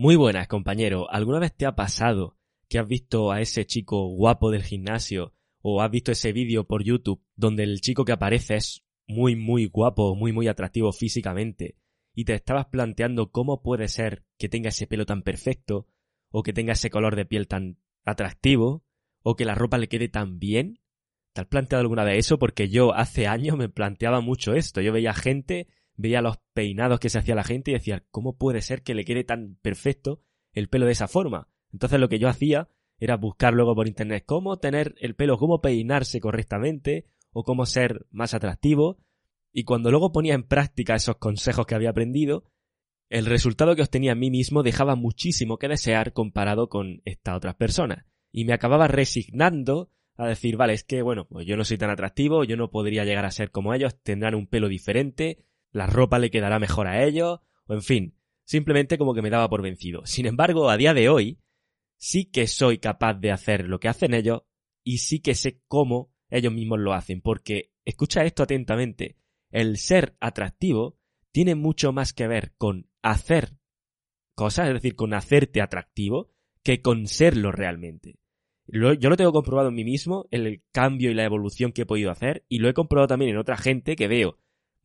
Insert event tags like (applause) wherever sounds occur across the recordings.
Muy buenas, compañero. ¿Alguna vez te ha pasado que has visto a ese chico guapo del gimnasio o has visto ese vídeo por YouTube donde el chico que aparece es muy, muy guapo, muy, muy atractivo físicamente y te estabas planteando cómo puede ser que tenga ese pelo tan perfecto o que tenga ese color de piel tan atractivo o que la ropa le quede tan bien? ¿Te has planteado alguna vez eso? Porque yo hace años me planteaba mucho esto. Yo veía gente veía los peinados que se hacía la gente y decía, ¿cómo puede ser que le quede tan perfecto el pelo de esa forma? Entonces lo que yo hacía era buscar luego por internet cómo tener el pelo, cómo peinarse correctamente o cómo ser más atractivo. Y cuando luego ponía en práctica esos consejos que había aprendido, el resultado que obtenía en mí mismo dejaba muchísimo que desear comparado con estas otras personas. Y me acababa resignando a decir, vale, es que bueno, pues yo no soy tan atractivo, yo no podría llegar a ser como ellos, tendrán un pelo diferente, la ropa le quedará mejor a ellos, o en fin, simplemente como que me daba por vencido. Sin embargo, a día de hoy, sí que soy capaz de hacer lo que hacen ellos y sí que sé cómo ellos mismos lo hacen, porque, escucha esto atentamente, el ser atractivo tiene mucho más que ver con hacer cosas, es decir, con hacerte atractivo, que con serlo realmente. yo lo tengo comprobado en mí mismo, el cambio y la evolución que he podido hacer, y lo he comprobado también en otra gente que veo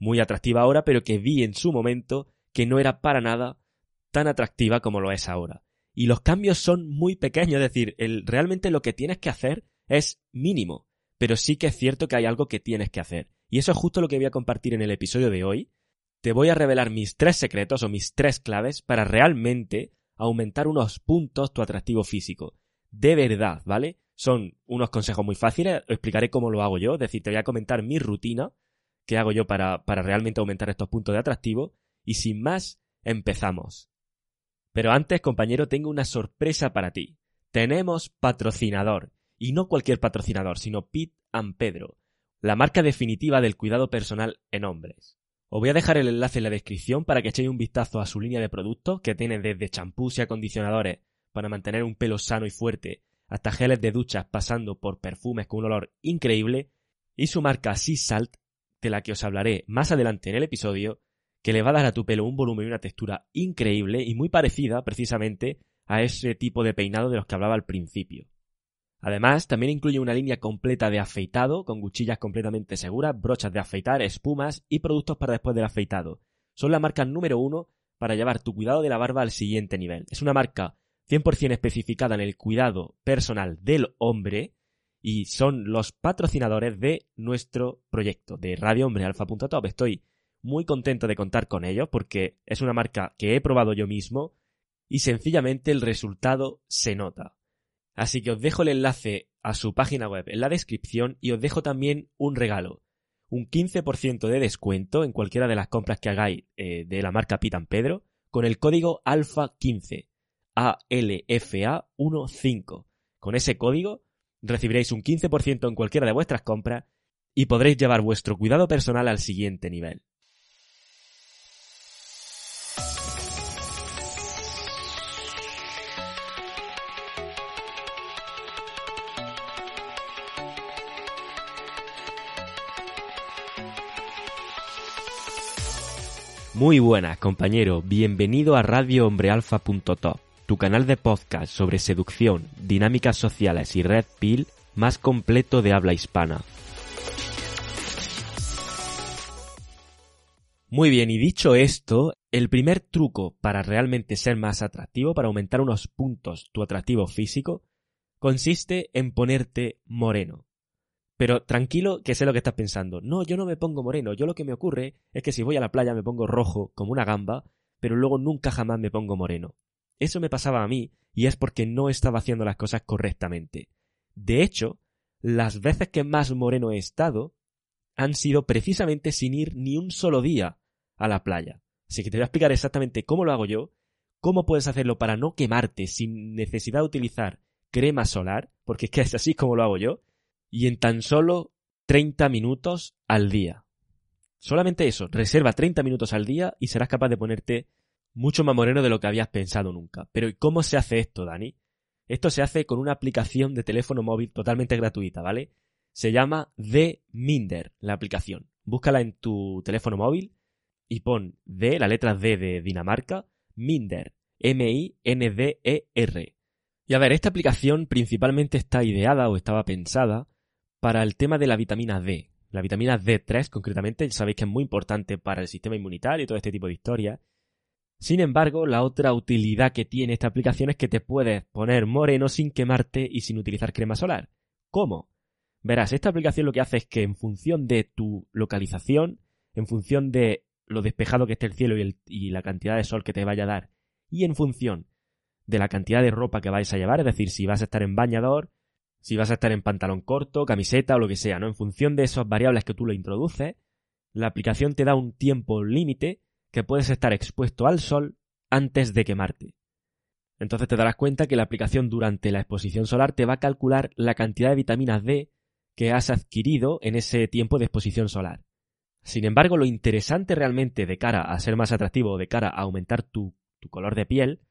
muy atractiva ahora, pero que vi en su momento que no era para nada tan atractiva como lo es ahora. Y los cambios son muy pequeños, es decir, el, realmente lo que tienes que hacer es mínimo, pero sí que es cierto que hay algo que tienes que hacer. Y eso es justo lo que voy a compartir en el episodio de hoy. Te voy a revelar mis tres secretos o mis tres claves para realmente aumentar unos puntos tu atractivo físico. De verdad, ¿vale? Son unos consejos muy fáciles, explicaré cómo lo hago yo, es decir, te voy a comentar mi rutina qué hago yo para, para realmente aumentar estos puntos de atractivo. Y sin más, empezamos. Pero antes, compañero, tengo una sorpresa para ti. Tenemos patrocinador. Y no cualquier patrocinador, sino Pete and Pedro, la marca definitiva del cuidado personal en hombres. Os voy a dejar el enlace en la descripción para que echéis un vistazo a su línea de productos que tiene desde champús y acondicionadores para mantener un pelo sano y fuerte, hasta geles de duchas pasando por perfumes con un olor increíble, y su marca Sea Salt de la que os hablaré más adelante en el episodio, que le va a dar a tu pelo un volumen y una textura increíble y muy parecida precisamente a ese tipo de peinado de los que hablaba al principio. Además, también incluye una línea completa de afeitado, con cuchillas completamente seguras, brochas de afeitar, espumas y productos para después del afeitado. Son la marca número uno para llevar tu cuidado de la barba al siguiente nivel. Es una marca 100% especificada en el cuidado personal del hombre y son los patrocinadores de nuestro proyecto de Radio Hombre Alfa.top. Estoy muy contento de contar con ellos porque es una marca que he probado yo mismo y sencillamente el resultado se nota. Así que os dejo el enlace a su página web en la descripción y os dejo también un regalo. Un 15% de descuento en cualquiera de las compras que hagáis eh, de la marca Pitan Pedro con el código ALFA15. ALFA15. Con ese código recibiréis un 15% en cualquiera de vuestras compras y podréis llevar vuestro cuidado personal al siguiente nivel. Muy buenas, compañero. Bienvenido a radiohombrealfa.top tu canal de podcast sobre seducción, dinámicas sociales y red pill más completo de habla hispana. Muy bien, y dicho esto, el primer truco para realmente ser más atractivo, para aumentar unos puntos tu atractivo físico, consiste en ponerte moreno. Pero tranquilo que sé lo que estás pensando. No, yo no me pongo moreno. Yo lo que me ocurre es que si voy a la playa me pongo rojo como una gamba, pero luego nunca jamás me pongo moreno. Eso me pasaba a mí y es porque no estaba haciendo las cosas correctamente. De hecho, las veces que más moreno he estado han sido precisamente sin ir ni un solo día a la playa. Así que te voy a explicar exactamente cómo lo hago yo, cómo puedes hacerlo para no quemarte sin necesidad de utilizar crema solar, porque es que es así como lo hago yo, y en tan solo 30 minutos al día. Solamente eso, reserva 30 minutos al día y serás capaz de ponerte mucho más moreno de lo que habías pensado nunca. Pero ¿cómo se hace esto, Dani? Esto se hace con una aplicación de teléfono móvil totalmente gratuita, ¿vale? Se llama The Minder, la aplicación. Búscala en tu teléfono móvil y pon D, la letra D de Dinamarca, Minder, M-I-N-D-E-R. Y a ver, esta aplicación principalmente está ideada o estaba pensada para el tema de la vitamina D. La vitamina D3 concretamente, sabéis que es muy importante para el sistema inmunitario y todo este tipo de historias. Sin embargo, la otra utilidad que tiene esta aplicación es que te puedes poner moreno sin quemarte y sin utilizar crema solar. ¿Cómo? Verás, esta aplicación lo que hace es que en función de tu localización, en función de lo despejado que esté el cielo y, la cantidad de sol que te vaya a dar, y en función de la cantidad de ropa que vais a llevar, es decir, si vas a estar en bañador, si vas a estar en pantalón corto, camiseta o lo que sea, ¿no? En función de esas variables que tú le introduces, la aplicación te da un tiempo límite que puedes estar expuesto al sol antes de quemarte. Entonces te darás cuenta que la aplicación durante la exposición solar te va a calcular la cantidad de vitamina D que has adquirido en ese tiempo de exposición solar. Sin embargo, lo interesante realmente de cara a ser más atractivo, de cara a aumentar tu, color de piel,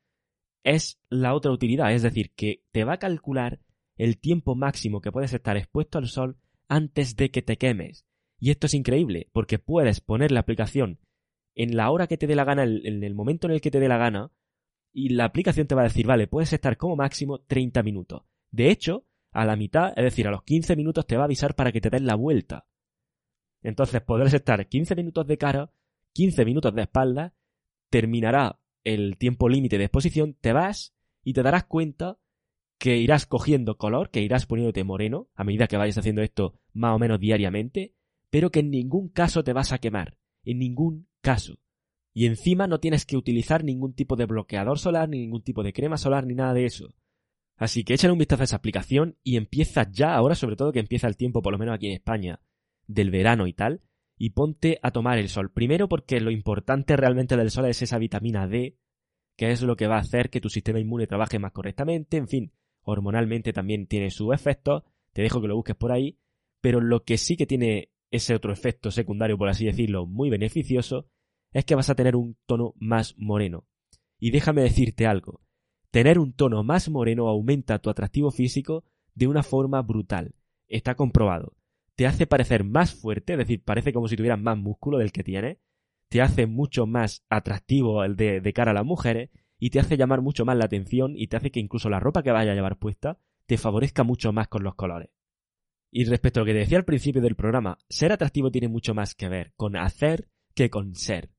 es la otra utilidad, es decir, que te va a calcular el tiempo máximo que puedes estar expuesto al sol antes de que te quemes. Y esto es increíble, porque puedes poner la aplicación en la hora que te dé la gana, en el momento en el que te dé la gana, y la aplicación te va a decir, vale, puedes estar como máximo 30 minutos. De hecho, a la mitad, es decir, a los 15 minutos te va a avisar para que te des la vuelta. Entonces podrás estar 15 minutos de cara, 15 minutos de espalda, terminará el tiempo límite de exposición, te vas y te darás cuenta que irás cogiendo color, que irás poniéndote moreno a medida que vayas haciendo esto más o menos diariamente, pero que en ningún caso te vas a quemar, en ningún Y encima no tienes que utilizar ningún tipo de bloqueador solar, ni ningún tipo de crema solar, ni nada de eso. Así que échale un vistazo a esa aplicación y empieza ya, ahora sobre todo que empieza el tiempo, por lo menos aquí en España, del verano y tal, y ponte a tomar el sol. Primero porque lo importante realmente del sol es esa vitamina D, que es lo que va a hacer que tu sistema inmune trabaje más correctamente, en fin, hormonalmente también tiene su efecto, te dejo que lo busques por ahí, pero lo que sí que tiene ese otro efecto secundario, por así decirlo, muy beneficioso, es que vas a tener un tono más moreno. Y déjame decirte algo, tener un tono más moreno aumenta tu atractivo físico de una forma brutal. Está comprobado te hace parecer más fuerte, es decir, parece como si tuvieras más músculo del que tienes, te hace mucho más atractivo el de, cara a las mujeres y te hace llamar mucho más la atención y te hace que incluso la ropa que vaya a llevar puesta te favorezca mucho más con los colores. Y respecto a lo que te decía al principio del programa, ser atractivo tiene mucho más que ver con hacer que con ser.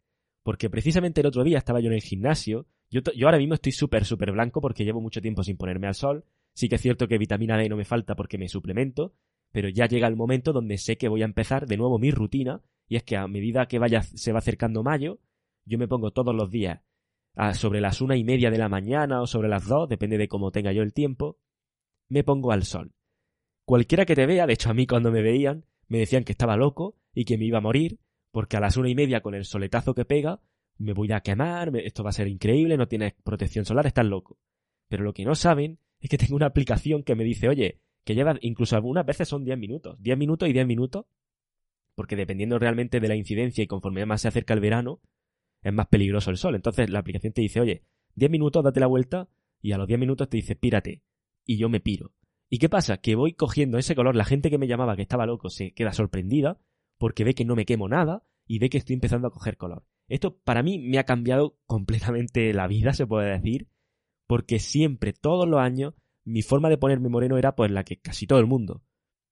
Porque precisamente el otro día estaba yo en el gimnasio, yo, ahora mismo estoy súper, súper blanco porque llevo mucho tiempo sin ponerme al sol, sí que es cierto que vitamina D no me falta porque me suplemento, pero ya llega el momento donde sé que voy a empezar de nuevo mi rutina, y es que a medida que vaya, se va acercando mayo, yo me pongo todos los días a sobre las una y media de la mañana o sobre las dos, depende de cómo tenga yo el tiempo, me pongo al sol. Cualquiera que te vea, de hecho a mí cuando me veían, me decían que estaba loco y que me iba a morir, porque a las una y media con el soletazo que pega, me voy a quemar, esto va a ser increíble, no tienes protección solar, estás loco. Pero lo que no saben es que tengo una aplicación que me dice, oye, que lleva incluso algunas veces son 10 minutos, 10 minutos y 10 minutos, porque dependiendo realmente de la incidencia y conforme más se acerca el verano, es más peligroso el sol. Entonces la aplicación te dice, oye, 10 minutos, date la vuelta, y a los 10 minutos te dice, pírate, y yo me piro. ¿Y qué pasa? Que voy cogiendo ese color, la gente que me llamaba que estaba loco se queda sorprendida, porque ve que no me quemo nada, y ve que estoy empezando a coger color. Esto para mí me ha cambiado completamente la vida, se puede decir, porque siempre, todos los años, mi forma de ponerme moreno era pues la que casi todo el mundo.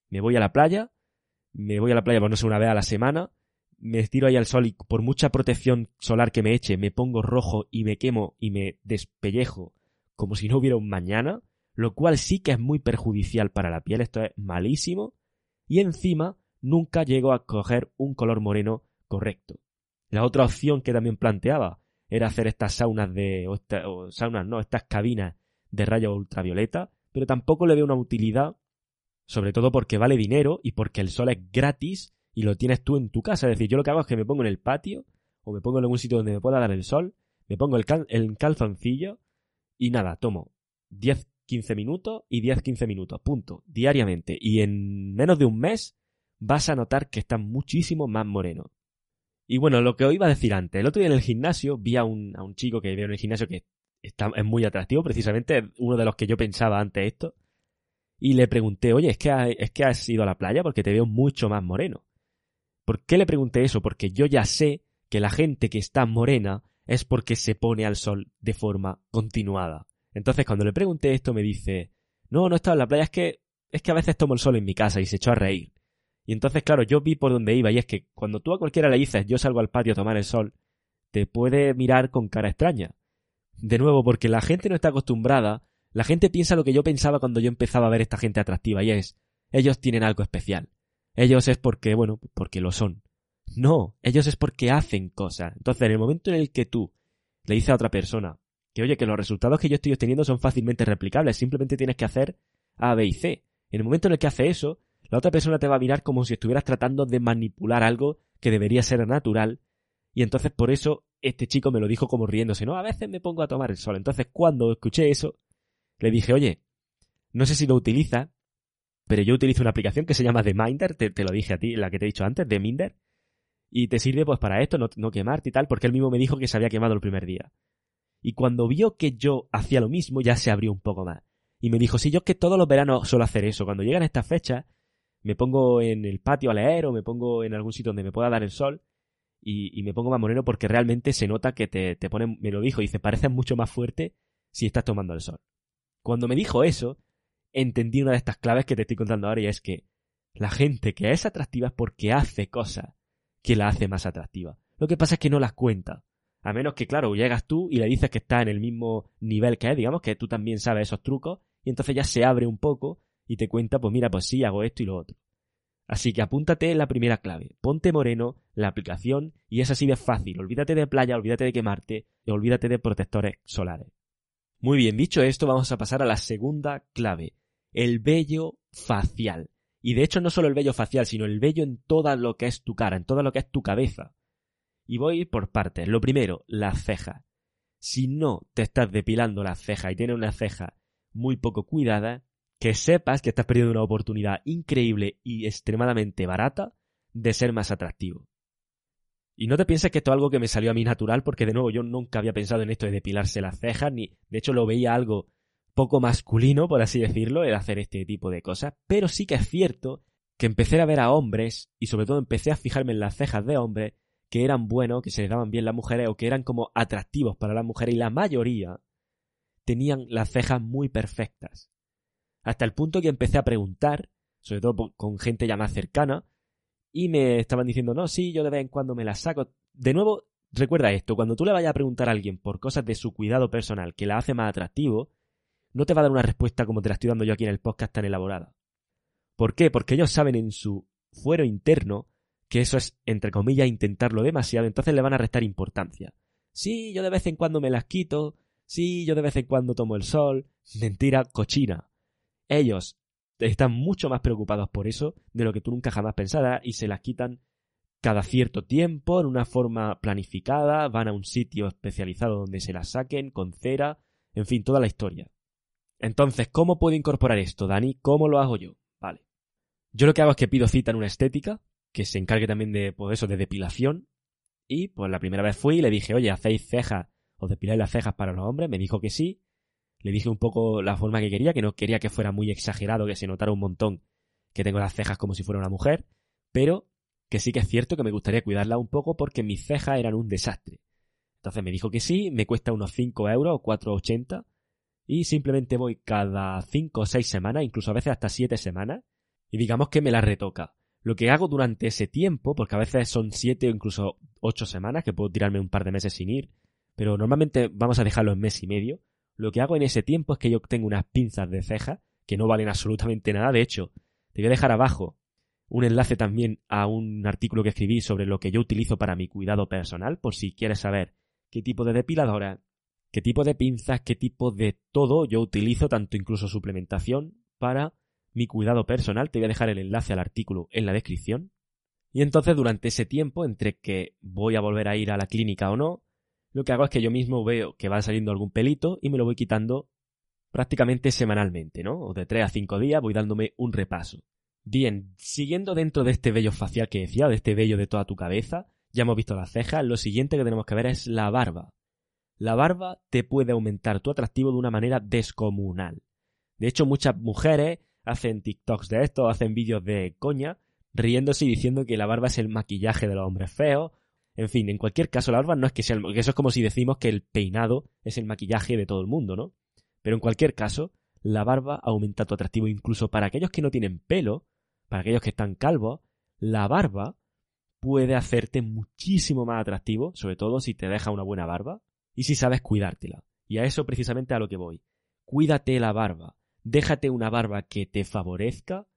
Me voy a la playa, me voy a la playa, pues no sé, una vez a la semana, me estiro ahí al sol y por mucha protección solar que me eche, me pongo rojo y me quemo y me despellejo como si no hubiera un mañana, lo cual sí que es muy perjudicial para la piel, esto es malísimo, y encima nunca llego a coger un color moreno correcto. La otra opción que también planteaba era hacer estas saunas de, o saunas, no, estas cabinas de rayos ultravioleta, pero tampoco le veo una utilidad, sobre todo porque vale dinero y porque el sol es gratis y lo tienes tú en tu casa. Es decir, yo lo que hago es que me pongo en el patio o me pongo en algún sitio donde me pueda dar el sol, me pongo el, el calzoncillo y nada, tomo 10-15 minutos y 10-15 minutos, punto, diariamente. Y en menos de un mes vas a notar que estás muchísimo más moreno. Y bueno, lo que os iba a decir antes, el otro día en el gimnasio vi a un, a un chico que veo en el gimnasio que está, es muy atractivo, precisamente uno de los que yo pensaba antes esto. Y le pregunté, oye, ¿es que, ¿es que has ido a la playa? Porque te veo mucho más moreno. ¿Por qué le pregunté eso? Porque yo ya sé que la gente que está morena es porque se pone al sol de forma continuada. Entonces cuando le pregunté esto me dice, no, no estaba en la playa, es que, es que a veces tomo el sol en mi casa y se echó a reír. Y entonces, claro, yo vi por dónde iba y es que cuando tú a cualquiera le dices yo salgo al patio a tomar el sol, te puede mirar con cara extraña. De nuevo, porque la gente no está acostumbrada, la gente piensa lo que yo pensaba cuando yo empezaba a ver esta gente atractiva y es, ellos tienen algo especial. Ellos es porque, bueno, porque lo son. No, ellos es porque hacen cosas. Entonces, en el momento en el que tú le dices a otra persona que, oye, que los resultados que yo estoy obteniendo son fácilmente replicables, simplemente tienes que hacer A, B y C. En el momento en el que hace eso, la otra persona te va a mirar como si estuvieras tratando de manipular algo que debería ser natural. Y entonces por eso este chico me lo dijo como riéndose, ¿no? A veces me pongo a tomar el sol. Entonces cuando escuché eso, le dije, oye, no sé si lo utiliza, pero yo utilizo una aplicación que se llama The Minder, te, lo dije a ti, la que te he dicho antes, The Minder, y te sirve pues para esto, no, no quemarte y tal, porque él mismo me dijo que se había quemado el primer día. Y cuando vio que yo hacía lo mismo, ya se abrió un poco más. Y me dijo, sí, yo es que todos los veranos suelo hacer eso. Cuando llegan estas fechas, me pongo en el patio a leer o me pongo en algún sitio donde me pueda dar el sol y, me pongo más moreno porque realmente se nota que te, te pone, me lo dijo, y dice, pareces mucho más fuerte si estás tomando el sol. Cuando me dijo eso, entendí una de estas claves que te estoy contando ahora y es que la gente que es atractiva es porque hace cosas que la hace más atractiva. Lo que pasa es que no las cuenta. A menos que, claro, llegas tú y le dices que está en el mismo nivel que él, digamos, que tú también sabes esos trucos, y entonces ya se abre un poco y te cuenta, pues mira, pues sí, hago esto y lo otro. Así que apúntate la primera clave. Ponte moreno, la aplicación, y es así de fácil. Olvídate de playa, olvídate de quemarte, y olvídate de protectores solares. Muy bien, dicho esto, vamos a pasar a la segunda clave. El vello facial. Y de hecho no solo el vello facial, sino el vello en todo lo que es tu cara, en todo lo que es tu cabeza. Y voy por partes. Lo primero, las cejas. Si no te estás depilando las cejas y tienes una ceja muy poco cuidada, que sepas que estás perdiendo una oportunidad increíble y extremadamente barata de ser más atractivo. Y no te pienses que esto es algo que me salió a mí natural, porque de nuevo yo nunca había pensado en esto de depilarse las cejas, ni de hecho lo veía algo poco masculino, por así decirlo, el hacer este tipo de cosas, pero sí que es cierto que empecé a ver a hombres, y sobre todo empecé a fijarme en las cejas de hombres, que eran buenos, que se les daban bien las mujeres, o que eran como atractivos para las mujeres, y la mayoría tenían las cejas muy perfectas. Hasta el punto que empecé a preguntar, sobre todo con gente ya más cercana, y me estaban diciendo, no, sí, yo de vez en cuando me las saco. De nuevo, recuerda esto, cuando tú le vayas a preguntar a alguien por cosas de su cuidado personal que la hace más atractivo, no te va a dar una respuesta como te la estoy dando yo aquí en el podcast tan elaborada. ¿Por qué? Porque ellos saben en su fuero interno que eso es, entre comillas, intentarlo demasiado, entonces le van a restar importancia. Sí, yo de vez en cuando me las quito, sí, yo de vez en cuando tomo el sol. Mentira cochina ellos están mucho más preocupados por eso de lo que tú nunca jamás pensarás y se las quitan cada cierto tiempo, en una forma planificada, van a un sitio especializado donde se las saquen, con cera, en fin, toda la historia. Entonces, ¿cómo puedo incorporar esto, Dani? ¿Cómo lo hago yo? Vale. Yo lo que hago es que pido cita en una estética, que se encargue también de, pues eso, de depilación, y pues la primera vez fui y le dije, oye, ¿hacéis cejas o depiláis las cejas para los hombres? Me dijo que sí, le dije un poco la forma que quería, que no quería que fuera muy exagerado, que se notara un montón que tengo las cejas como si fuera una mujer, pero que sí que es cierto que me gustaría cuidarla un poco porque mis cejas eran un desastre. Entonces me dijo que sí, me cuesta unos 5 euros o 4,80 y simplemente voy cada 5 o 6 semanas, incluso a veces hasta 7 semanas, y digamos que me la retoca. Lo que hago durante ese tiempo, porque a veces son 7 o incluso 8 semanas, que puedo tirarme un par de meses sin ir, pero normalmente vamos a dejarlo en mes y medio, lo que hago en ese tiempo es que yo tengo unas pinzas de ceja que no valen absolutamente nada. De hecho, te voy a dejar abajo un enlace también a un artículo que escribí sobre lo que yo utilizo para mi cuidado personal, por si quieres saber qué tipo de depiladora, qué tipo de pinzas, qué tipo de todo yo utilizo, tanto incluso suplementación, para mi cuidado personal. Te voy a dejar el enlace al artículo en la descripción. Y entonces durante ese tiempo, entre que voy a volver a ir a la clínica o no, lo que hago es que yo mismo veo que va saliendo algún pelito y me lo voy quitando prácticamente semanalmente, ¿no? O de 3 a 5 días voy dándome un repaso. Bien, siguiendo dentro de este vello facial que decía, de este vello de toda tu cabeza, ya hemos visto las cejas, lo siguiente que tenemos que ver es la barba. La barba te puede aumentar tu atractivo de una manera descomunal. De hecho, muchas mujeres hacen TikToks de esto, hacen vídeos de coña, riéndose y diciendo que la barba es el maquillaje de los hombres feos, En fin, en cualquier caso, la barba no es que sea el, eso es como si decimos que el peinado es el maquillaje de todo el mundo, ¿no? Pero en cualquier caso, la barba aumenta tu atractivo incluso para aquellos que no tienen pelo, para aquellos que están calvos, la barba puede hacerte muchísimo más atractivo, sobre todo si te deja una buena barba y si sabes cuidártela. Y a eso precisamente a lo que voy. Cuídate la barba. Déjate una barba que te favorezca.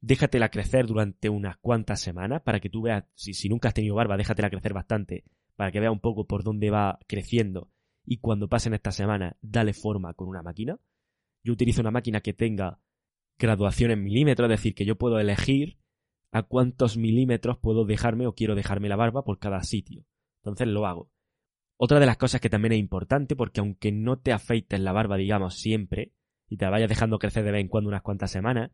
Déjatela crecer durante unas cuantas semanas para que tú veas, si, si nunca has tenido barba, déjatela crecer bastante para que vea un poco por dónde va creciendo y cuando pasen estas semanas, dale forma con una máquina. Yo utilizo una máquina que tenga graduación en milímetros, es decir, que yo puedo elegir a cuántos milímetros puedo dejarme o quiero dejarme la barba por cada sitio. Entonces lo hago. Otra de las cosas que también es importante, porque aunque no te afeites la barba, digamos, siempre, y te vayas dejando crecer de vez en cuando unas cuantas semanas,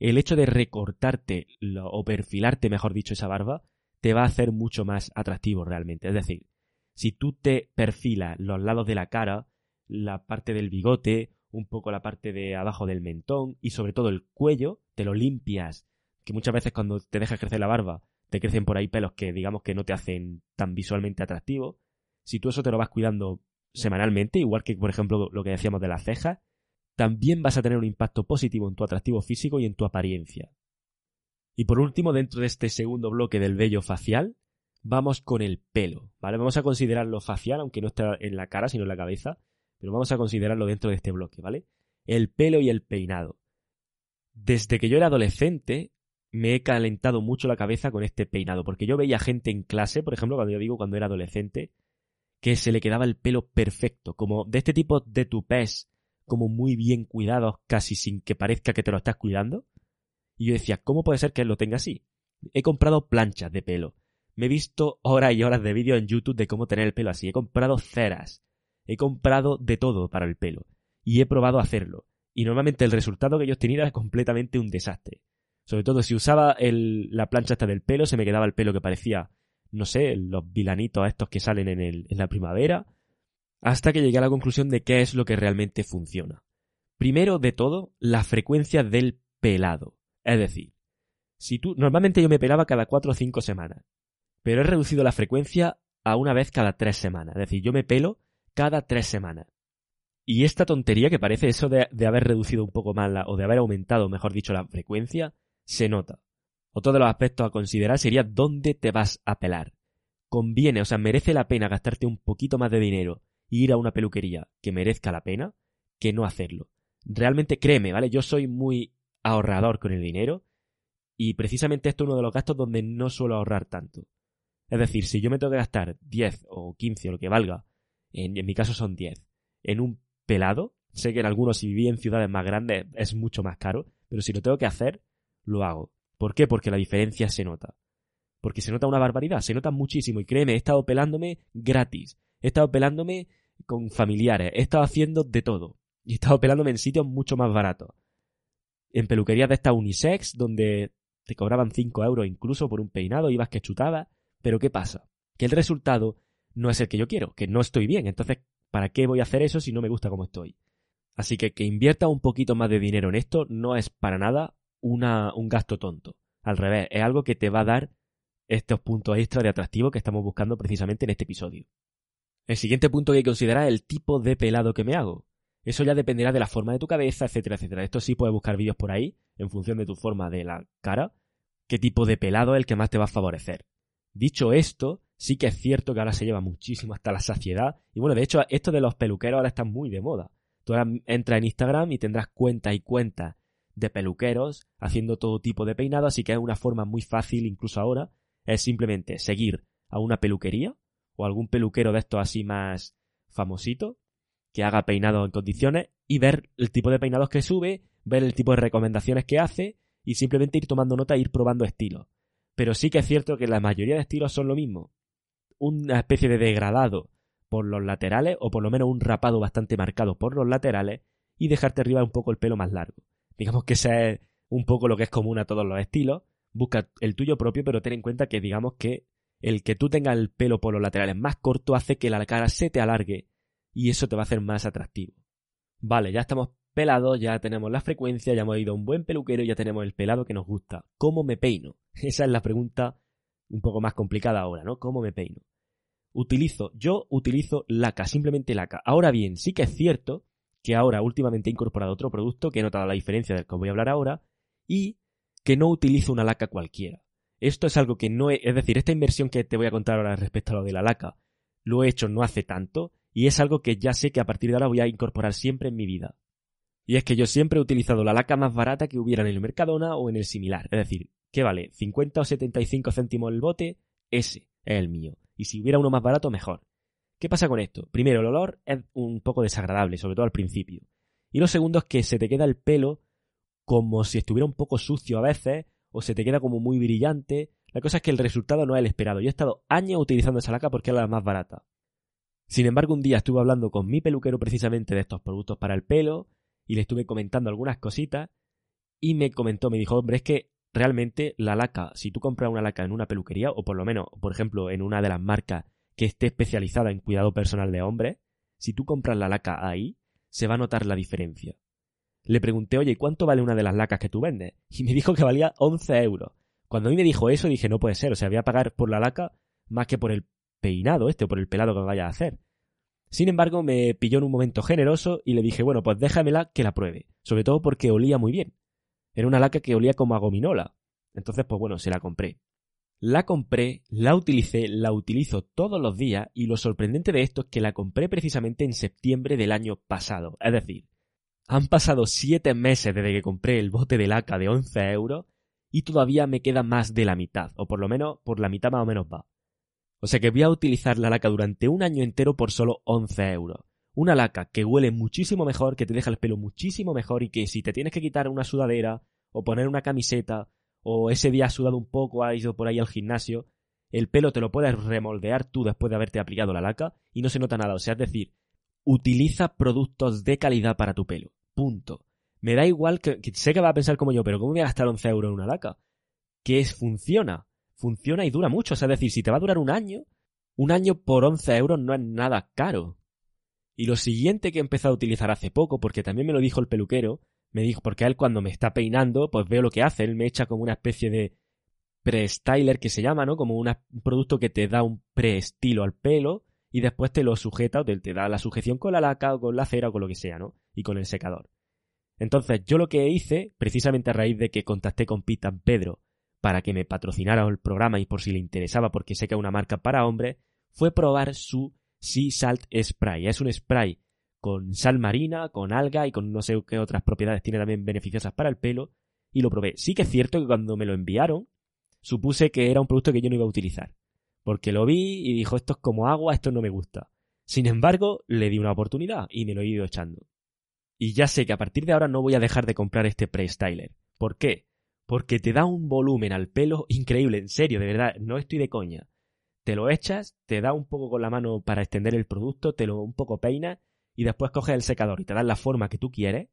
el hecho de recortarte o perfilarte, mejor dicho, esa barba, te va a hacer mucho más atractivo realmente. Es decir, si tú te perfilas los lados de la cara, la parte del bigote, un poco la parte de abajo del mentón y sobre todo el cuello, te lo limpias, que muchas veces cuando te dejas crecer la barba, te crecen por ahí pelos que digamos que no te hacen tan visualmente atractivo si tú eso te lo vas cuidando semanalmente, igual que por ejemplo lo que decíamos de las cejas, también vas a tener un impacto positivo en tu atractivo físico y en tu apariencia. Y por último, dentro de este segundo bloque del vello facial, vamos con el pelo, ¿vale? Vamos a considerarlo facial, aunque no esté en la cara, sino en la cabeza, pero vamos a considerarlo dentro de este bloque, ¿vale? El pelo y el peinado. Desde que yo era adolescente, me he calentado mucho la cabeza con este peinado, porque yo veía gente en clase, por ejemplo, cuando yo digo cuando era adolescente, que se le quedaba el pelo perfecto, como de este tipo de tupés, como muy bien cuidados, casi sin que parezca que te lo estás cuidando. Y yo decía, ¿cómo puede ser que lo tenga así? He comprado planchas de pelo. Me he visto horas y horas de vídeos en YouTube de cómo tener el pelo así. He comprado ceras. He comprado de todo para el pelo. Y he probado hacerlo. Y normalmente el resultado que yo obtenía era completamente un desastre. Sobre todo si usaba la plancha hasta del pelo, se me quedaba el pelo que parecía no sé, los vilanitos estos que salen en, el, en la primavera, hasta que llegué a la conclusión de qué es lo que realmente funciona. Primero de todo, la frecuencia del pelado. Es decir, si tú, normalmente yo me pelaba cada cuatro o cinco semanas, pero he reducido la frecuencia a una vez cada tres semanas. Es decir, yo me pelo cada tres semanas. Y esta tontería que parece eso de, de haber reducido un poco más la, o de haber aumentado, mejor dicho, la frecuencia, se nota. Otro de los aspectos a considerar sería dónde te vas a pelar. Conviene, o sea, merece la pena gastarte un poquito más de dinero ir a una peluquería que merezca la pena que no hacerlo. Realmente créeme, ¿vale? Yo soy muy ahorrador con el dinero y precisamente esto es uno de los gastos donde no suelo ahorrar tanto. Es decir, si yo me tengo que gastar 10 o 15 o lo que valga, en, mi caso son 10, en un pelado, sé que en algunos si viví en ciudades más grandes es mucho más caro, pero si lo tengo que hacer, lo hago. ¿Por qué? Porque la diferencia se nota. Porque se nota una barbaridad, se nota muchísimo. Y créeme, he estado pelándome gratis. He estado pelándome con familiares. He estado haciendo de todo. Y he estado pelándome en sitios mucho más baratos. En peluquerías de esta unisex, donde te cobraban 5 euros incluso por un peinado, ibas que chutabas. Pero ¿qué pasa? Que el resultado no es el que yo quiero, que no estoy bien. Entonces, ¿para qué voy a hacer eso si no me gusta como estoy? Así que que invierta un poquito más de dinero en esto no es para nada una, un gasto tonto. Al revés, es algo que te va a dar estos puntos extra de atractivo que estamos buscando precisamente en este episodio. El siguiente punto que hay que considerar es el tipo de pelado que me hago. Eso ya dependerá de la forma de tu cabeza, etcétera, etcétera. Esto sí puedes buscar vídeos por ahí, en función de tu forma de la cara, qué tipo de pelado es el que más te va a favorecer. Dicho esto, sí que es cierto que ahora se lleva muchísimo hasta la saciedad. Y bueno, de hecho, esto de los peluqueros ahora está muy de moda. Tú ahora entras en Instagram y tendrás cuentas y cuentas de peluqueros haciendo todo tipo de peinado, así que es una forma muy fácil, incluso ahora, es simplemente seguir a una peluquería o algún peluquero de estos así más famosito que haga peinado en condiciones y ver el tipo de peinados que sube, ver el tipo de recomendaciones que hace y simplemente ir tomando nota e ir probando estilos. Pero sí que es cierto que la mayoría de estilos son lo mismo. Una especie de degradado por los laterales o por lo menos un rapado bastante marcado por los laterales y dejarte arriba un poco el pelo más largo. Digamos que ese es un poco lo que es común a todos los estilos. Busca el tuyo propio, pero ten en cuenta que digamos que el que tú tengas el pelo por los laterales más corto hace que la cara se te alargue y eso te va a hacer más atractivo. Vale, ya estamos pelados, ya tenemos la frecuencia, ya hemos ido a un buen peluquero, ya tenemos el pelado que nos gusta. ¿Cómo me peino? (laughs) Esa es la pregunta un poco más complicada ahora, ¿no? ¿Cómo me peino? Utilizo, yo utilizo laca, simplemente laca. Ahora bien, sí que es cierto que ahora últimamente he incorporado otro producto que he notado la diferencia del que voy a hablar ahora y que no utilizo una laca cualquiera. Esto es algo que no he, es decir, esta inversión que te voy a contar ahora respecto a lo de la laca, lo he hecho no hace tanto y es algo que ya sé que a partir de ahora voy a incorporar siempre en mi vida. Y es que yo siempre he utilizado la laca más barata que hubiera en el Mercadona o en el similar. Es decir, ¿qué vale? 50 o 75 céntimos el bote, ese es el mío. Y si hubiera uno más barato, mejor. ¿Qué pasa con esto? Primero, el olor es un poco desagradable, sobre todo al principio. Y lo segundo es que se te queda el pelo como si estuviera un poco sucio a veces, o se te queda como muy brillante. La cosa es que el resultado no es el esperado. Yo he estado años utilizando esa laca porque era la más barata. Sin embargo, un día estuve hablando con mi peluquero precisamente de estos productos para el pelo y le estuve comentando algunas cositas y me comentó, me dijo, hombre, es que realmente la laca, si tú compras una laca en una peluquería o por lo menos, por ejemplo, en una de las marcas que esté especializada en cuidado personal de hombres, si tú compras la laca ahí, se va a notar la diferencia. Le pregunté, oye, ¿cuánto vale una de las lacas que tú vendes? Y me dijo que valía 11 euros. Cuando a mí me dijo eso, dije, no puede ser, o sea, voy a pagar por la laca más que por el peinado este o por el pelado que vaya a hacer. Sin embargo, me pilló en un momento generoso y le dije, bueno, pues déjamela que la pruebe. Sobre todo porque olía muy bien. Era una laca que olía como a gominola. Entonces, pues bueno, se la compré. La compré, la utilicé, la utilizo todos los días y lo sorprendente de esto es que la compré precisamente en septiembre del año pasado. Es decir, han pasado siete meses desde que compré el bote de laca de 11 euros y todavía me queda más de la mitad, o por lo menos por la mitad más o menos va. O sea que voy a utilizar la laca durante un año entero por solo 11 euros. Una laca que huele muchísimo mejor, que te deja el pelo muchísimo mejor y que si te tienes que quitar una sudadera o poner una camiseta o ese día has sudado un poco, has ido por ahí al gimnasio, el pelo te lo puedes remoldear tú después de haberte aplicado la laca y no se nota nada. O sea, es decir, utiliza productos de calidad para tu pelo. Punto. Me da igual que, sé que va a pensar como yo, pero ¿cómo voy a gastar 11 euros en una laca? Que es, funciona funciona y dura mucho. O sea, es decir, si te va a durar un año, un año por 11 euros no es nada caro. Y lo siguiente que he empezado a utilizar hace poco, porque también me lo dijo el peluquero, me dijo, porque él cuando me está peinando, pues veo lo que hace, él me echa como una especie de pre-styler que se llama, ¿no? Como un producto que te da un pre-estilo al pelo y después te lo sujeta o te, te da la sujeción con la laca o con la cera o con lo que sea, ¿no? Y con el secador. Entonces, yo lo que hice, precisamente a raíz de que contacté con Pita Pedro para que me patrocinara el programa y por si le interesaba porque sé que es una marca para hombres, fue probar su Sea Salt Spray. Es un spray con sal marina, con alga y con no sé qué otras propiedades tiene también beneficiosas para el pelo y lo probé. Sí que es cierto que cuando me lo enviaron supuse que era un producto que yo no iba a utilizar, porque lo vi y dijo esto es como agua, esto no me gusta. Sin embargo, le di una oportunidad y me lo he ido echando. Y ya sé que a partir de ahora no voy a dejar de comprar este pre-styler. ¿Por qué? porque te da un volumen al pelo increíble, en serio, de verdad, no estoy de coña. Te lo echas, te da un poco con la mano para extender el producto, te lo un poco peinas y después coges el secador y te das la forma que tú quieres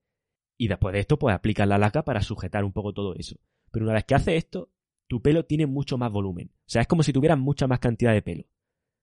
y después de esto pues aplicas la laca para sujetar un poco todo eso. Pero una vez que hace esto, tu pelo tiene mucho más volumen. O sea, es como si tuvieras mucha más cantidad de pelo.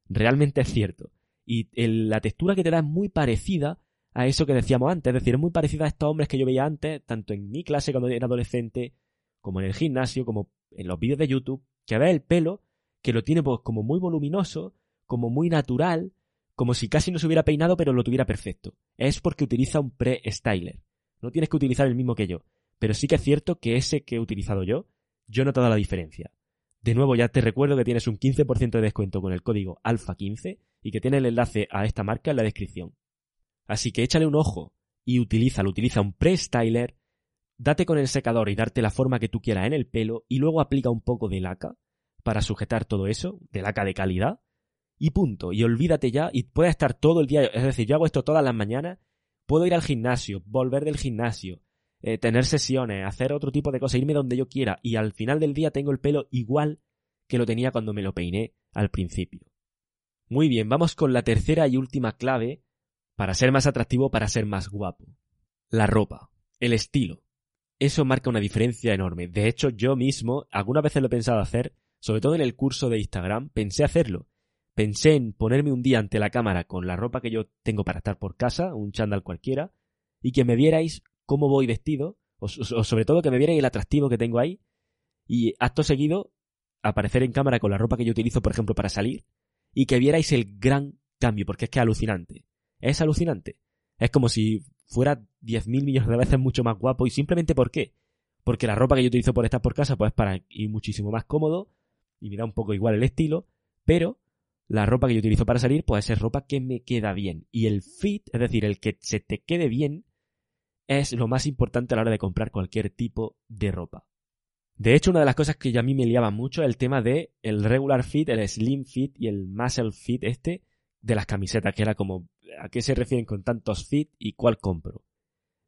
Realmente es cierto. Y la textura que te da es muy parecida a eso que decíamos antes. Es decir, es muy parecida a estos hombres que yo veía antes, tanto en mi clase cuando era adolescente, como en el gimnasio, como en los vídeos de YouTube, que ve el pelo, que lo tiene pues como muy voluminoso, como muy natural, como si casi no se hubiera peinado pero lo tuviera perfecto. Es porque utiliza un pre-styler. No tienes que utilizar el mismo que yo. Pero sí que es cierto que ese que he utilizado yo, yo he notado la diferencia. De nuevo, ya te recuerdo que tienes un 15% de descuento con el código ALFA15 y que tiene el enlace a esta marca en la descripción. Así que échale un ojo y utilízalo, utiliza un pre-styler Date con el secador y darte la forma que tú quieras en el pelo y luego aplica un poco de laca para sujetar todo eso, de laca de calidad, y punto. Y olvídate ya y puedes estar todo el día, es decir, yo hago esto todas las mañanas, puedo ir al gimnasio, volver del gimnasio, eh, tener sesiones, hacer otro tipo de cosas, irme donde yo quiera y al final del día tengo el pelo igual que lo tenía cuando me lo peiné al principio. Muy bien, vamos con la tercera y última clave para ser más atractivo, para ser más guapo. La ropa, el estilo eso marca una diferencia enorme. De hecho, yo mismo algunas veces lo he pensado hacer, sobre todo en el curso de Instagram, pensé hacerlo. Pensé en ponerme un día ante la cámara con la ropa que yo tengo para estar por casa, un chándal cualquiera, y que me vierais cómo voy vestido, o, sobre todo que me vierais el atractivo que tengo ahí, y acto seguido aparecer en cámara con la ropa que yo utilizo, por ejemplo, para salir, y que vierais el gran cambio, porque es que es alucinante. Es alucinante. Es como si fuera 10.000 millones de veces mucho más guapo, y simplemente ¿por qué? Porque la ropa que yo utilizo por estar por casa, pues es para ir muchísimo más cómodo, y me da un poco igual el estilo, pero la ropa que yo utilizo para salir, pues es ropa que me queda bien. Y el fit, es decir, el que se te quede bien, es lo más importante a la hora de comprar cualquier tipo de ropa. De hecho, una de las cosas que a mí me liaba mucho es el tema de el regular fit, el slim fit y el muscle fit este de las camisetas, que era como a qué se refieren con tantos fit y cuál compro.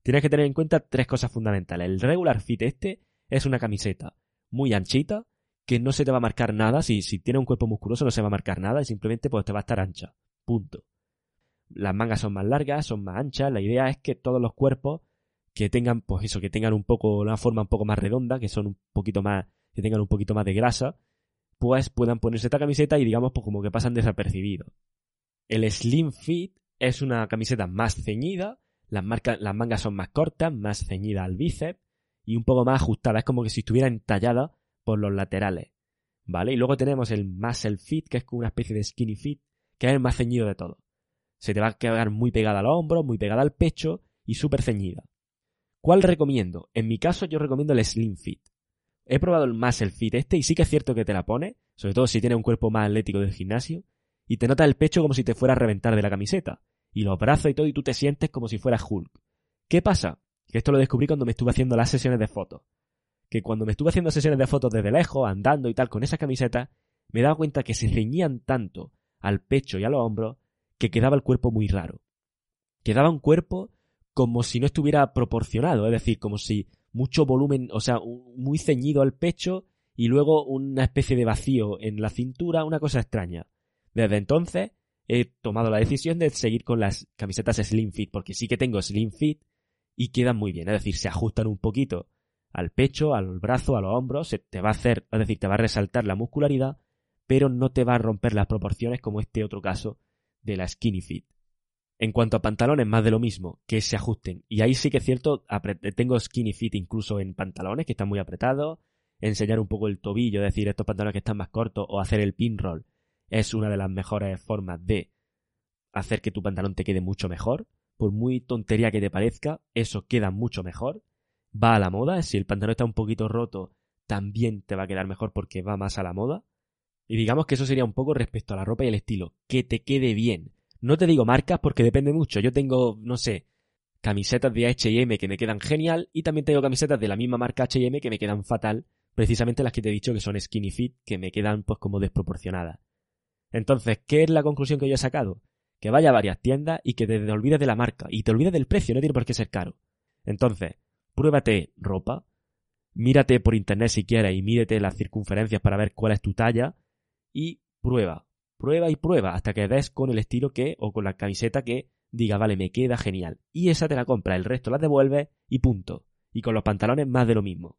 Tienes que tener en cuenta tres cosas fundamentales. El regular fit este es una camiseta muy anchita, que no se te va a marcar nada, si, si tiene un cuerpo musculoso no se va a marcar nada y simplemente pues te va a estar ancha. Punto. Las mangas son más largas, son más anchas, la idea es que todos los cuerpos que tengan, pues eso, que tengan un poco, una forma un poco más redonda, que son un poquito más, que tengan un poquito más de grasa, pues puedan ponerse esta camiseta y digamos, pues como que pasan desapercibidos. El Slim Fit es una camiseta más ceñida, las, mangas son más cortas, más ceñida al bíceps y un poco más ajustada, es como que si estuviera entallada por los laterales, ¿vale? Y luego tenemos el Muscle Fit, que es como una especie de Skinny Fit, que es el más ceñido de todo. Se te va a quedar muy pegada al hombro, muy pegada al pecho y súper ceñida. ¿Cuál recomiendo? En mi caso yo recomiendo el Slim Fit. He probado el Muscle Fit este y sí que es cierto que te la pone, sobre todo si tienes un cuerpo más atlético del gimnasio, y te nota el pecho como si te fuera a reventar de la camiseta, y los brazos y todo, y tú te sientes como si fueras Hulk. ¿Qué pasa? Que esto lo descubrí cuando me estuve haciendo las sesiones de fotos. Que cuando me estuve haciendo sesiones de fotos desde lejos, andando y tal, con esa camiseta, me daba cuenta que se ceñían tanto al pecho y a los hombros que quedaba el cuerpo muy raro. Quedaba un cuerpo como si no estuviera proporcionado, es decir, como si mucho volumen, o sea, muy ceñido al pecho y luego una especie de vacío en la cintura, una cosa extraña. Desde entonces he tomado la decisión de seguir con las camisetas Slim Fit, porque sí que tengo Slim Fit y quedan muy bien, es decir, se ajustan un poquito al pecho, al brazo, a los hombros, se te va a hacer, es decir, te va a resaltar la muscularidad, pero no te va a romper las proporciones como este otro caso de la Skinny Fit. En cuanto a pantalones, más de lo mismo, que se ajusten. Y ahí sí que es cierto, tengo skinny fit incluso en pantalones que están muy apretados, enseñar un poco el tobillo, es decir, estos pantalones que están más cortos o hacer el pin roll es una de las mejores formas de hacer que tu pantalón te quede mucho mejor. Por muy tontería que te parezca, eso queda mucho mejor. Va a la moda, si el pantalón está un poquito roto, también te va a quedar mejor porque va más a la moda. Y digamos que eso sería un poco respecto a la ropa y el estilo, que te quede bien. No te digo marcas porque depende mucho. Yo tengo, no sé, camisetas de H&M que me quedan genial y también tengo camisetas de la misma marca H&M que me quedan fatal, precisamente las que te he dicho que son skinny fit, que me quedan pues como desproporcionadas. Entonces, ¿qué es la conclusión que yo he sacado? Que vaya a varias tiendas y que te olvides de la marca y te olvides del precio, no tiene por qué ser caro. Entonces, pruébate ropa, mírate por internet si quieres y mírate las circunferencias para ver cuál es tu talla y prueba prueba y prueba hasta que des con el estilo que, o con la camiseta que diga, vale, me queda genial. Y esa te la compra, el resto la devuelves y punto. Y con los pantalones más de lo mismo.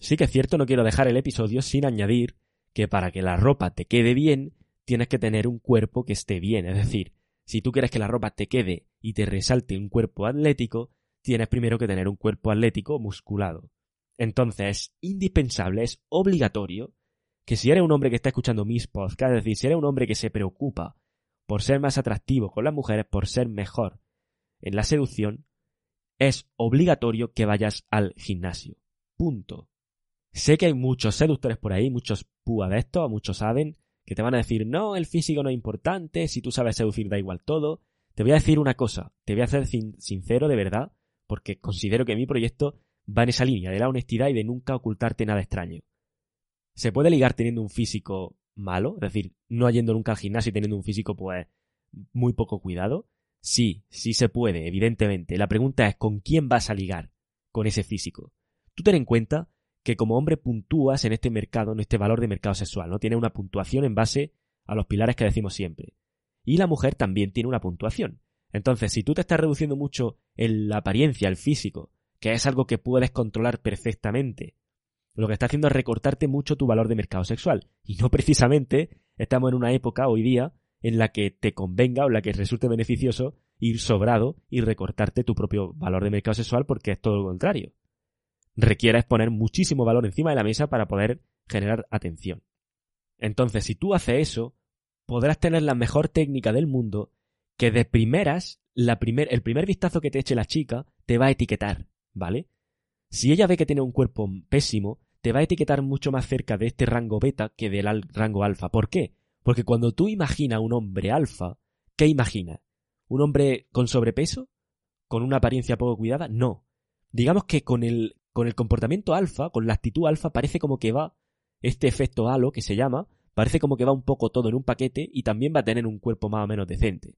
Sí que es cierto, no quiero dejar el episodio sin añadir que para que la ropa te quede bien, tienes que tener un cuerpo que esté bien. Es decir, si tú quieres que la ropa te quede y te resalte un cuerpo atlético, tienes primero que tener un cuerpo atlético musculado. Entonces es indispensable, es obligatorio que si eres un hombre que está escuchando mis podcasts, es decir, si eres un hombre que se preocupa por ser más atractivo con las mujeres, por ser mejor en la seducción, es obligatorio que vayas al gimnasio. Punto. Sé que hay muchos seductores por ahí, muchos púas de esto, muchos saben, que te van a decir, no, el físico no es importante, si tú sabes seducir da igual todo. Te voy a decir una cosa, te voy a ser sincero de verdad, porque considero que mi proyecto va en esa línea de la honestidad y de nunca ocultarte nada extraño. ¿Se puede ligar teniendo un físico malo? Es decir, no yendo nunca al gimnasio y teniendo un físico, pues, muy poco cuidado. Sí, sí se puede, evidentemente. La pregunta es, ¿con quién vas a ligar con ese físico? Tú ten en cuenta que como hombre puntúas en este mercado, en este valor de mercado sexual, ¿no? Tiene una puntuación en base a los pilares que decimos siempre. Y la mujer también tiene una puntuación. Entonces, si tú te estás reduciendo mucho en la apariencia, el físico, que es algo que puedes controlar perfectamente, lo que está haciendo es recortarte mucho tu valor de mercado sexual. Y no precisamente estamos en una época hoy día en la que te convenga o en la que resulte beneficioso ir sobrado y recortarte tu propio valor de mercado sexual porque es todo lo contrario. Requieres poner muchísimo valor encima de la mesa para poder generar atención. Entonces, si tú haces eso, podrás tener la mejor técnica del mundo que de primeras, la primer, el primer vistazo que te eche la chica te va a etiquetar, ¿vale? Si ella ve que tiene un cuerpo pésimo, te va a etiquetar mucho más cerca de este rango beta que del rango alfa. ¿Por qué? Porque cuando tú imaginas un hombre alfa, ¿qué imaginas? ¿Un hombre con sobrepeso? ¿Con una apariencia poco cuidada? No. Digamos que con el, con el comportamiento alfa, con la actitud alfa, parece como que va este efecto halo que se llama, parece como que va un poco todo en un paquete y también va a tener un cuerpo más o menos decente.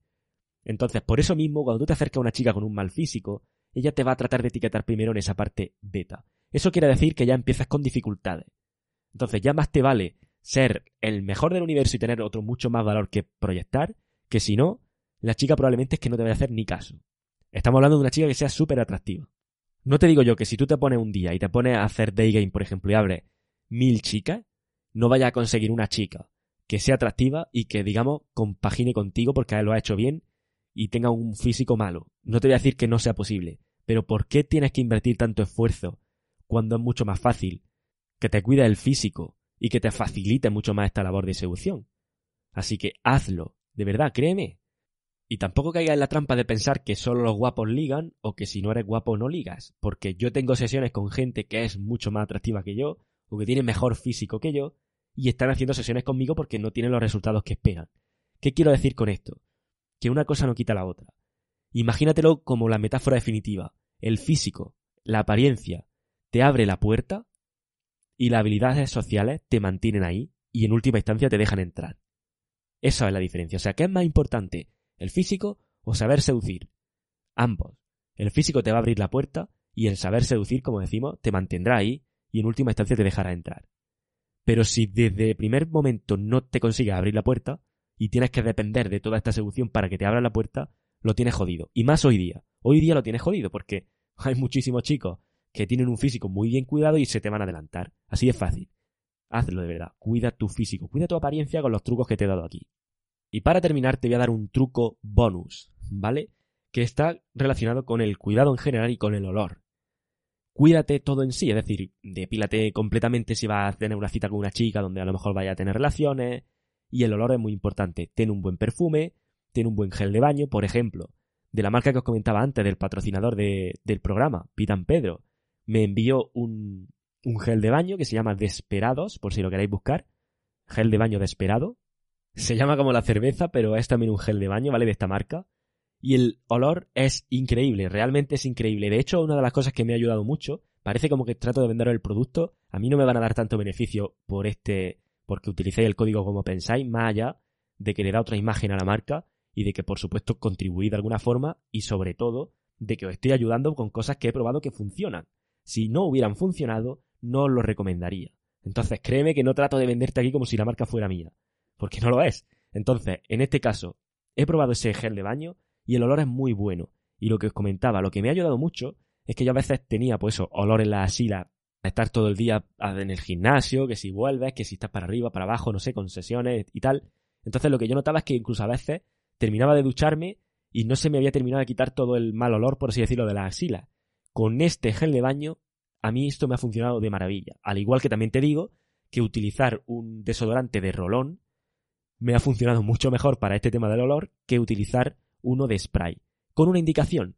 Entonces, por eso mismo, cuando tú te acercas a una chica con un mal físico, ella te va a tratar de etiquetar primero en esa parte beta. Eso quiere decir que ya empiezas con dificultades. Entonces, ya más te vale ser el mejor del universo y tener otro mucho más valor que proyectar, que si no, la chica probablemente es que no te vaya a hacer ni caso. Estamos hablando de una chica que sea súper atractiva. No te digo yo que si tú te pones un día y te pones a hacer day game, por ejemplo, y abres mil chicas, no vaya a conseguir una chica que sea atractiva y que, digamos, compagine contigo porque lo ha hecho bien y tenga un físico malo. No te voy a decir que no sea posible, pero ¿por qué tienes que invertir tanto esfuerzo cuando es mucho más fácil que te cuide el físico y que te facilite mucho más esta labor de seducción? Así que hazlo, de verdad, créeme. Y tampoco caigas en la trampa de pensar que solo los guapos ligan o que si no eres guapo no ligas, porque yo tengo sesiones con gente que es mucho más atractiva que yo o que tiene mejor físico que yo y están haciendo sesiones conmigo porque no tienen los resultados que esperan. ¿Qué quiero decir con esto? Que una cosa no quita la otra. Imagínatelo como la metáfora definitiva. El físico, la apariencia, te abre la puerta y las habilidades sociales te mantienen ahí y en última instancia te dejan entrar. Esa es la diferencia. O sea, ¿qué es más importante? ¿El físico o saber seducir? Ambos. El físico te va a abrir la puerta y el saber seducir, como decimos, te mantendrá ahí y en última instancia te dejará entrar. Pero si desde el primer momento no te consigues abrir la puerta y tienes que depender de toda esta seducción para que te abra la puerta, lo tienes jodido. Y más hoy día. Hoy día lo tienes jodido porque (laughs) hay muchísimos chicos que tienen un físico muy bien cuidado y se te van a adelantar. Así de fácil. Hazlo de verdad. Cuida tu físico, cuida tu apariencia con los trucos que te he dado aquí. Y para terminar te voy a dar un truco bonus, ¿vale? Que está relacionado con el cuidado en general y con el olor cuídate todo en sí, es decir, depílate completamente si vas a tener una cita con una chica donde a lo mejor vaya a tener relaciones, y el olor es muy importante. Ten un buen perfume, ten un buen gel de baño, por ejemplo, de la marca que os comentaba antes, del patrocinador del programa, Pitan Pedro, me envió un, un gel de baño que se llama Desperados, por si lo queréis buscar. Gel de baño Desperado. Se llama como la cerveza, pero es también un gel de baño, ¿vale? De esta marca y el olor es increíble, realmente es increíble. De hecho, una de las cosas que me ha ayudado mucho, parece como que trato de vender el producto, a mí no me van a dar tanto beneficio por este, porque utilicéis el código como pensáis, más allá de que le da otra imagen a la marca y de que por supuesto contribuís de alguna forma y sobre todo de que os estoy ayudando con cosas que he probado que funcionan. Si no hubieran funcionado, no os lo recomendaría. Entonces créeme que no trato de venderte aquí como si la marca fuera mía, porque no lo es. Entonces, en este caso, he probado ese gel de baño, y el olor es muy bueno. Y lo que os comentaba, lo que me ha ayudado mucho es que yo a veces tenía, pues eso, olor en la asila, estar todo el día en el gimnasio, que si vuelves, que si estás para arriba, para abajo, no sé, con sesiones y tal. Entonces lo que yo notaba es que incluso a veces terminaba de ducharme y no se me había terminado de quitar todo el mal olor, por así decirlo, de la axila. Con este gel de baño, a mí esto me ha funcionado de maravilla. Al igual que también te digo que utilizar un desodorante de rolón me ha funcionado mucho mejor para este tema del olor que utilizar uno de spray, con una indicación,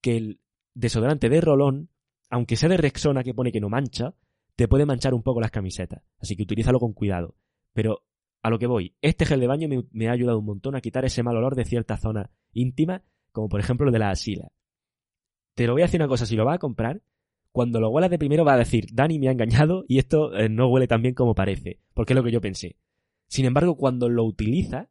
que el desodorante de rolón, aunque sea de Rexona que pone que no mancha, te puede manchar un poco las camisetas, así que utilízalo con cuidado. Pero a lo que voy, este gel de baño me, ha ayudado un montón a quitar ese mal olor de ciertas zonas íntimas, como por ejemplo lo de la asila. Te lo voy a decir una cosa, si lo vas a comprar, cuando lo huelas de primero va a decir, Dani me ha engañado y esto eh, no huele tan bien como parece, porque es lo que yo pensé. Sin embargo, cuando lo utilizas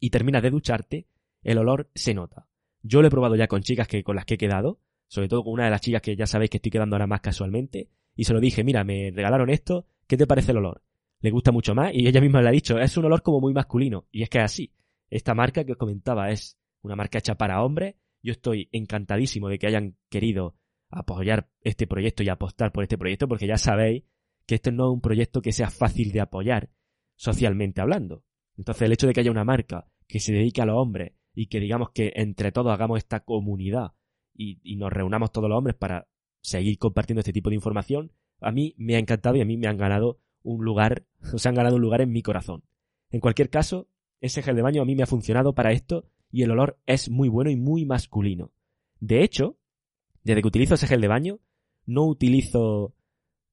y terminas de ducharte, el olor se nota. Yo lo he probado ya con chicas que, con las que he quedado, sobre todo con una de las chicas que ya sabéis que estoy quedando ahora más casualmente, y se lo dije, mira, me regalaron esto, ¿qué te parece el olor? Le gusta mucho más, y ella misma le ha dicho, es un olor como muy masculino, y es que es así. Esta marca que os comentaba es una marca hecha para hombres, yo estoy encantadísimo de que hayan querido apoyar este proyecto y apostar por este proyecto, porque ya sabéis que este no es un proyecto que sea fácil de apoyar, socialmente hablando. Entonces el hecho de que haya una marca que se dedique a los hombres y que digamos que entre todos hagamos esta comunidad y, nos reunamos todos los hombres para seguir compartiendo este tipo de información, a mí me ha encantado y a mí me han ganado un lugar, (laughs) se han ganado un lugar en mi corazón. En cualquier caso, ese gel de baño a mí me ha funcionado para esto y el olor es muy bueno y muy masculino. De hecho, desde que utilizo ese gel de baño, no utilizo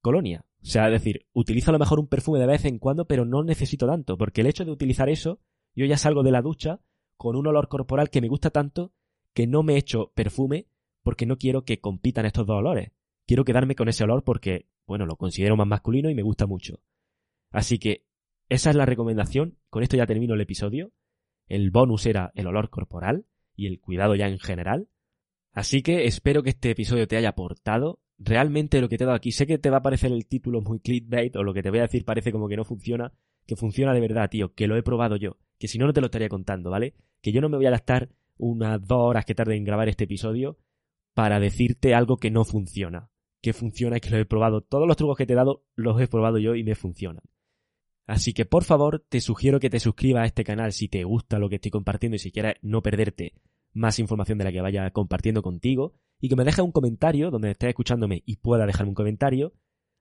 colonia. O sea, es decir, utilizo a lo mejor un perfume de vez en cuando, pero no necesito tanto, porque el hecho de utilizar eso, yo ya salgo de la ducha con un olor corporal que me gusta tanto que no me echo perfume porque no quiero que compitan estos dos olores. Quiero quedarme con ese olor porque, bueno, lo considero más masculino y me gusta mucho. Así que esa es la recomendación. Con esto ya termino el episodio. El bonus era el olor corporal y el cuidado ya en general. Así que espero que este episodio te haya aportado. Realmente lo que te he dado aquí, sé que te va a parecer el título muy clickbait o lo que te voy a decir parece como que no funciona, que funciona de verdad, tío, que lo he probado yo, que si no, no te lo estaría contando, ¿vale? Que yo no me voy a gastar unas dos horas que tarde en grabar este episodio para decirte algo que no funciona. Que funciona y que lo he probado. Todos los trucos que te he dado los he probado yo y me funcionan. Así que por favor te sugiero que te suscribas a este canal si te gusta lo que estoy compartiendo y si quieres no perderte más información de la que vaya compartiendo contigo y que me dejes un comentario donde estés escuchándome y pueda dejarme un comentario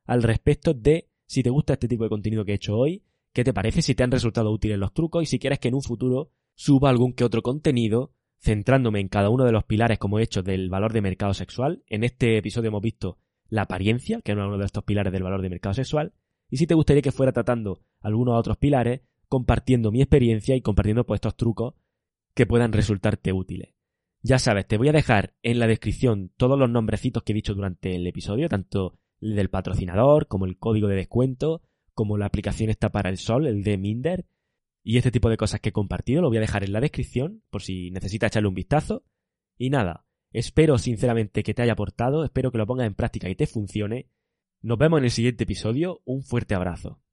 al respecto de si te gusta este tipo de contenido que he hecho hoy, qué te parece, si te han resultado útiles los trucos y si quieres que en un futuro suba algún que otro contenido centrándome en cada uno de los pilares como he hecho del valor de mercado sexual. En este episodio hemos visto la apariencia, que es uno de estos pilares del valor de mercado sexual, y si te gustaría que fuera tratando algunos otros pilares, compartiendo mi experiencia y compartiendo pues estos trucos que puedan resultarte útiles. Ya sabes, te voy a dejar en la descripción todos los nombrecitos que he dicho durante el episodio, tanto el del patrocinador, como el código de descuento, como la aplicación está para el sol, el de Minder, y este tipo de cosas que he compartido, lo voy a dejar en la descripción, por si necesitas echarle un vistazo. Y nada, espero sinceramente que te haya aportado, espero que lo pongas en práctica y te funcione. Nos vemos en el siguiente episodio, un fuerte abrazo.